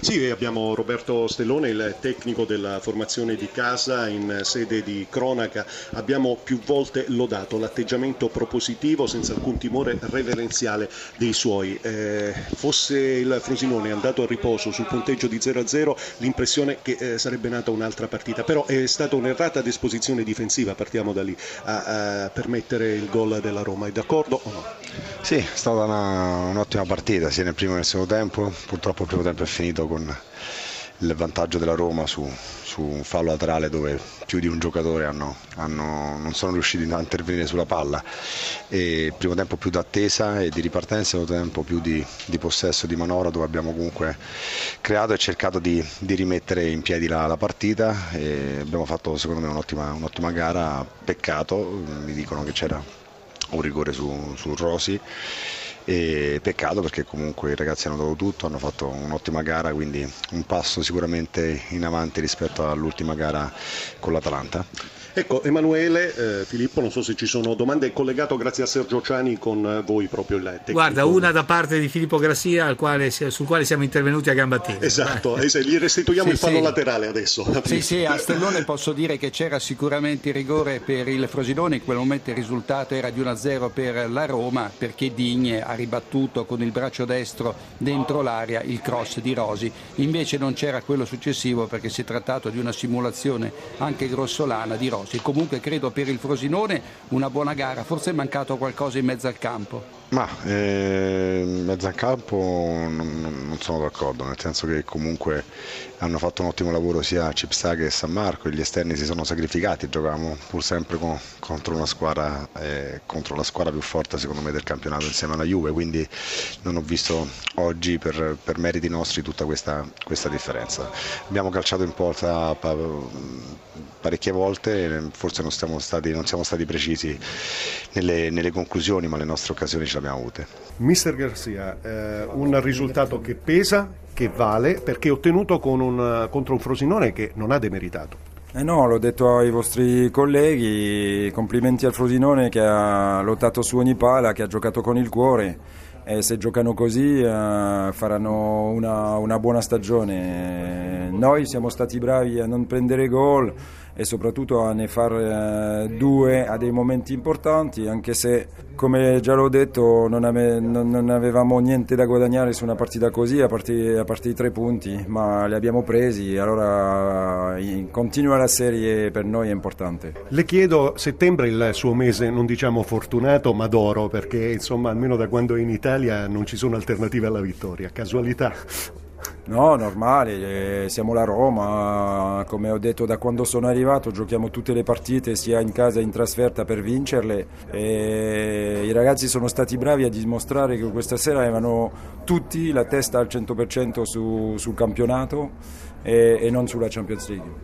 Sì, abbiamo Roberto Stellone, il tecnico della formazione di casa in sede di cronaca. Abbiamo più volte lodato l'atteggiamento propositivo senza alcun timore reverenziale dei suoi. Eh, fosse il Frosinone andato a riposo sul punteggio di 0-0, l'impressione che eh, sarebbe nata un'altra partita. Però è stata un'errata disposizione difensiva, partiamo da lì, a, a permettere il gol della Roma. È d'accordo o no? Sì, è stata una, un'ottima partita, sia nel primo che nel secondo tempo. Purtroppo il primo tempo è finito con il vantaggio della Roma su, su un fallo laterale dove più di un giocatore hanno, hanno, non sono riusciti a intervenire sulla palla. E primo tempo più d'attesa e di ripartenza, secondo tempo più di, di possesso di manovra dove abbiamo comunque creato e cercato di, di rimettere in piedi la, la partita. E abbiamo fatto secondo me un'ottima, un'ottima gara, peccato, mi dicono che c'era un rigore su, su Rosi e peccato perché comunque i ragazzi hanno dato tutto, hanno fatto un'ottima gara, quindi un passo sicuramente in avanti rispetto all'ultima gara con l'Atalanta. Ecco, Emanuele, eh, Filippo, non so se ci sono domande, è collegato grazie a Sergio Ciani con voi proprio il tecnico. Guarda, una da parte di Filippo Grassia quale, sul quale siamo intervenuti a gamba tesa. Esatto, eh. gli restituiamo sì, il fallo sì. laterale adesso. Sì, sì, a Stellone posso dire che c'era sicuramente il rigore per il Frosinone, in quel momento il risultato era di 1-0 per la Roma perché Digne ha ribattuto con il braccio destro dentro l'area il cross di Rosi, invece non c'era quello successivo perché si è trattato di una simulazione anche grossolana di Rosi. Comunque credo per il Frosinone una buona gara, forse è mancato qualcosa in mezzo al campo. Ma eh, in mezzo al campo non, non, sono d'accordo, nel senso che comunque hanno fatto un ottimo lavoro sia Cipsa che San Marco, gli esterni si sono sacrificati, giocavamo pur sempre con, contro squadra, eh, contro la squadra più forte secondo me del campionato insieme alla Juve, quindi non ho visto oggi per, per meriti nostri tutta questa, questa, differenza. Abbiamo calciato in porta parecchie volte, forse non, stati, non siamo stati precisi nelle, nelle conclusioni, ma le nostre occasioni ce le abbiamo avute. Mister Garcia, eh, un risultato che pesa, che vale, perché ottenuto un, contro un Frosinone che non ha demeritato. Eh no, l'ho detto ai vostri colleghi, complimenti al Frosinone che ha lottato su ogni pala, che ha giocato con il cuore e se giocano così eh, faranno una, una buona stagione. Noi siamo stati bravi a non prendere gol e soprattutto a ne fare eh, due a dei momenti importanti, anche se come già l'ho detto non, ave, non, non avevamo niente da guadagnare su una partita così a partire, a partire tre punti, ma li abbiamo presi, allora in, continua la serie per noi è importante. Le chiedo, settembre il suo mese non diciamo fortunato ma d'oro perché insomma almeno da quando è in Italia non ci sono alternative alla vittoria, casualità? No, normale, eh, siamo la Roma, come ho detto da quando sono arrivato giochiamo tutte le partite sia in casa che in trasferta per vincerle e i ragazzi sono stati bravi a dimostrare che questa sera avevano tutti la testa al 100% su, sul campionato e, e non sulla Champions League.